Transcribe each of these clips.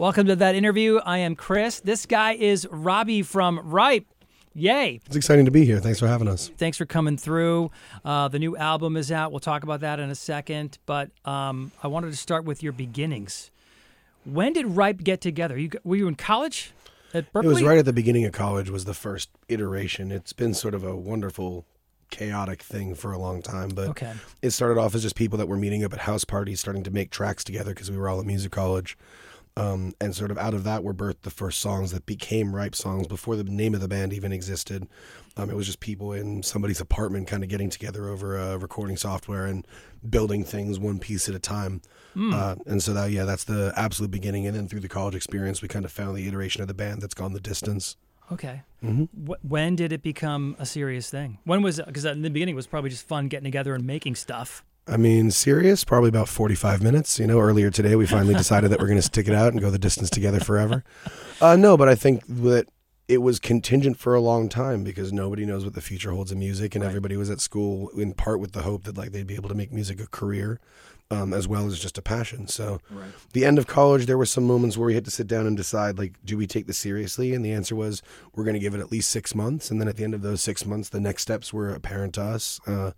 Welcome to that interview. I am Chris. This guy is Robbie from Ripe. Yay. It's exciting to be here. Thanks for having us. Thanks for coming through. Uh, the new album is out. We'll talk about that in a second. But um, I wanted to start with your beginnings. When did Ripe get together? You, were you in college at Berkeley? It was right at the beginning of college was the first iteration. It's been sort of a wonderful chaotic thing for a long time but Okay. it started off as just people that were meeting up at house parties starting to make tracks together because we were all at music college um, and sort of out of that were birthed the first songs that became ripe songs before the name of the band even existed um, it was just people in somebody's apartment kind of getting together over uh, recording software and building things one piece at a time uh, and so that yeah that's the absolute beginning and then through the college experience we kind of found the iteration of the band that's gone the distance Okay. Mm-hmm. When did it become a serious thing? When was it? Because in the beginning it was probably just fun getting together and making stuff. I mean, serious, probably about 45 minutes. You know, earlier today, we finally decided that we're going to stick it out and go the distance together forever. Uh, no, but I think that it was contingent for a long time because nobody knows what the future holds in music, and everybody was at school in part with the hope that like they'd be able to make music a career. Um, as well as just a passion. So, the end of college, there were some moments where we had to sit down and decide, like, do we take this seriously? And the answer was, we're going to give it at least six months. And then at the end of those six months, the next steps were apparent to us. Uh,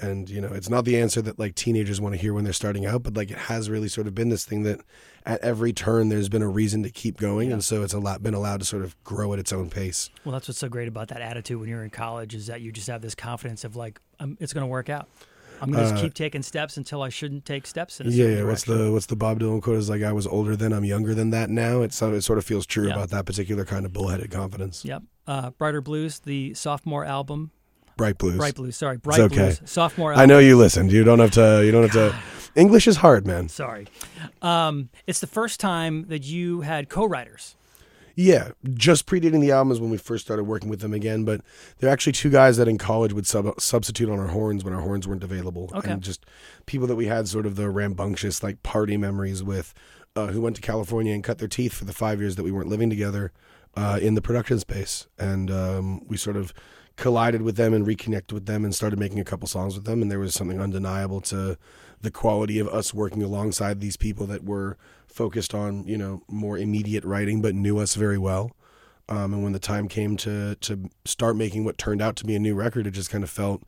and you know, it's not the answer that like teenagers want to hear when they're starting out, but like it has really sort of been this thing that at every turn there's been a reason to keep going, and so it's a lot been allowed to sort of grow at its own pace. Well, that's what's so great about that attitude when you're in college is that you just have this confidence of like, it's going to work out. I'm going to just keep taking steps until I shouldn't take steps. In a Uh, Yeah, yeah. What's the what's the Bob Dylan quote? Is like I was older then, I'm younger than that now. It's so it sort of feels true Yeah. about that particular kind of bullheaded confidence. Yep. Uh, Brighter Blues, the sophomore album. Bright blues. Bright Blues, sorry. Bright okay. Blues, sophomore album. I know you listened. You don't have to. You don't have to. English is hard, man. Sorry. Um, it's the first time that you had co-writers. Yeah, just predating the album is when we first started working with them again. But they're actually two guys that in college would sub- substitute on our horns when our horns weren't available. Okay. And just people that we had sort of the rambunctious like party memories with, uh, who went to California and cut their teeth for the five years that we weren't living together uh, in the production space. And um, we sort of collided with them and reconnected with them and started making a couple songs with them. And there was something undeniable to the quality of us working alongside these people that were focused on you know more immediate writing but knew us very well um, and when the time came to to start making what turned out to be a new record it just kind of felt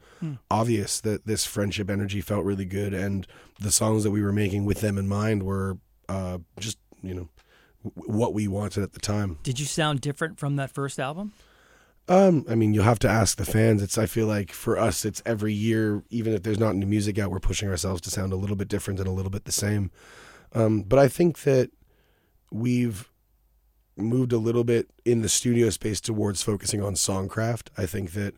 obvious that this friendship energy felt really good and the songs that we were making with them in mind were uh, just you know w- what we wanted at the time Did you sound different from that first album? Um, I mean, you'll have to ask the fans. It's I feel like for us, it's every year, even if there's not new music out, we're pushing ourselves to sound a little bit different and a little bit the same. Um, but I think that we've moved a little bit in the studio space towards focusing on songcraft. I think that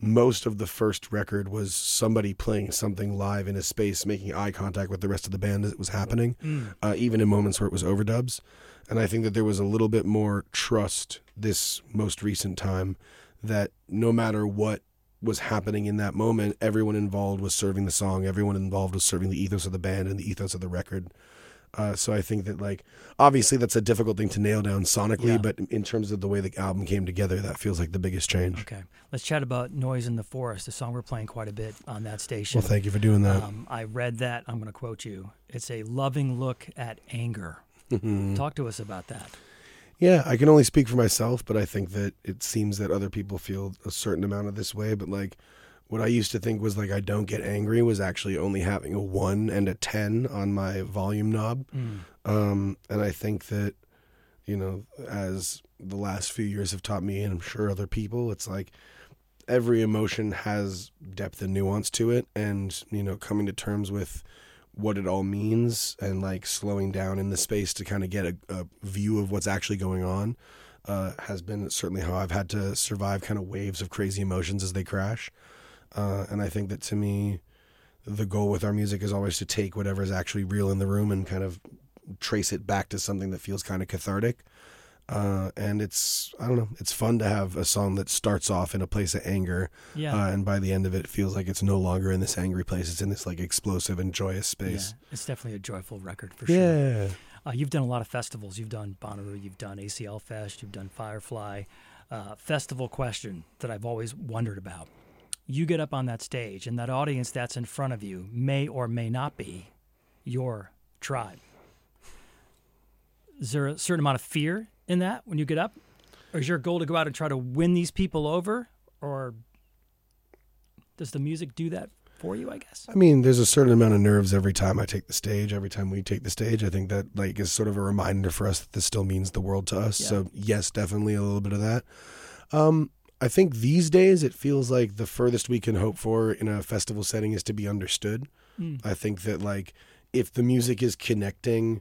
most of the first record was somebody playing something live in a space, making eye contact with the rest of the band as it was happening, uh, even in moments where it was overdubs. And I think that there was a little bit more trust this most recent time that no matter what was happening in that moment, everyone involved was serving the song, everyone involved was serving the ethos of the band and the ethos of the record. Uh, so I think that like obviously that's a difficult thing to nail down sonically, Yeah. but in terms of the way the album came together, that feels like the biggest change. Okay. Let's chat about Noise in the Forest, the song we're playing quite a bit on that station. Well, thank you for doing that. Um, I read that. I'm going to quote you. It's a loving look at anger. Talk to us about that. Yeah, I can only speak for myself, but I think that it seems that other people feel a certain amount of this way. But like, what I used to think was like I don't get angry was actually only having a one and a ten on my volume knob. Um, and I think that, you know, as the last few years have taught me, and I'm sure other people, it's like every emotion has depth and nuance to it, and you know, coming to terms with what it all means and like slowing down in the space to kind of get a, a view of what's actually going on uh, has been certainly how I've had to survive kind of waves of crazy emotions as they crash. Uh, and I think that to me, the goal with our music is always to take whatever is actually real in the room and kind of trace it back to something that feels kind of cathartic. Uh, and it's I don't know, it's fun to have a song that starts off in a place of anger, Yeah. uh, and by the end of it, feels like it's no longer in this angry place. It's in this like explosive and joyous space. Yeah, it's definitely a joyful record for sure. Yeah, Uh, you've done a lot of festivals. You've done Bonnaroo, you've done ACL Fest, you've done Firefly. Uh, festival question that I've always wondered about. You get up on that stage, and that audience that's in front of you may or may not be your tribe. Is there a certain amount of fear in that when you get up? Or is your goal to go out and try to win these people over? Or does the music do that for you, I guess? I mean, there's a certain amount of nerves every time I take the stage. Every time we take the stage, I think that like is sort of a reminder for us that this still means the world to us. Yeah. So yes, definitely a little bit of that. Um, I think these days it feels like the furthest we can hope for in a festival setting is to be understood. Mm. I think that like if the music is connecting,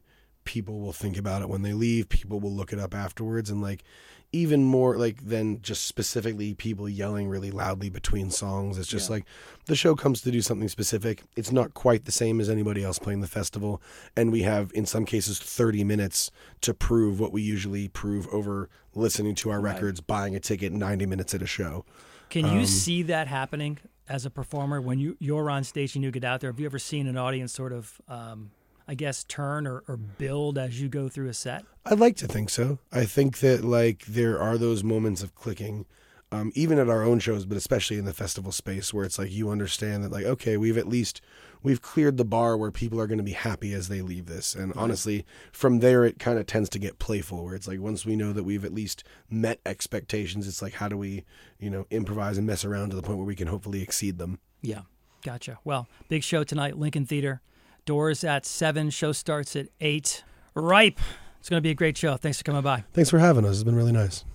people will think about it when they leave. People will look it up afterwards, and like even more like than just specifically people yelling really loudly between songs. It's just Yeah. like the show comes to do something specific. It's not quite the same as anybody else playing the festival, and we have in some cases 30 minutes to prove what we usually prove over listening to our Right. records, buying a ticket, 90 minutes at a show. Can you Um, see that happening as a performer when you you're on stage and you get out there? Have you ever seen an audience sort of, um, I guess, turn or, or build as you go through a set? I'd like to think so. I think that like there are those moments of clicking, um, even at our own shows, but especially in the festival space, where it's like you understand that like okay, we've at least we've cleared the bar where people are going to be happy as they leave this. And honestly, from there it kind of tends to get playful, where it's like once we know that we've at least met expectations, it's like how do we you know improvise and mess around to the point where we can hopefully exceed them. Yeah, gotcha. Well, big show tonight, Lincoln Theater. Doors at seven. Show starts at eight. Ripe. It's going to be a great show. Thanks for coming by. Thanks for having us. It's been really nice.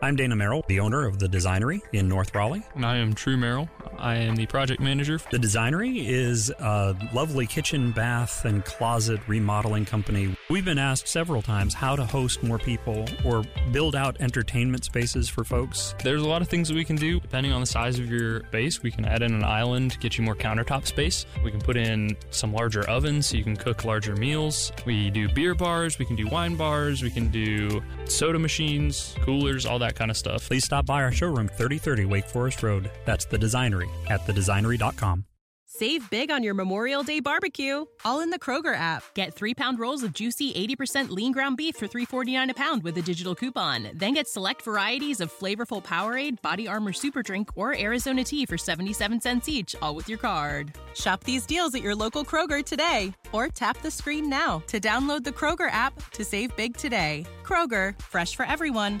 I'm Dana Merrill, the owner of The Designery in North Raleigh. And I am True Merrill. I am the project manager. The Designery is a lovely kitchen, bath, and closet remodeling company. We've been asked several times how to host more people or build out entertainment spaces for folks. There's a lot of things that we can do depending on the size of your base. We can add in an island, get you more countertop space. We can put in some larger ovens so you can cook larger meals. We do beer bars, we can do wine bars, we can do soda machines, coolers, all that kind of stuff. Please stop by our showroom, 3030 Wake Forest Road. That's The Designery at thedesignery.com. Save big on your Memorial Day barbecue, all in the Kroger app. Get three pound rolls of juicy 80% lean ground beef for $3.49 a pound with a digital coupon. Then get select varieties of flavorful Powerade, Body Armor Super Drink, or Arizona tea for 77 cents each, all with your card. Shop these deals at your local Kroger today, or tap the screen now to download the Kroger app to save big today. Kroger, fresh for everyone.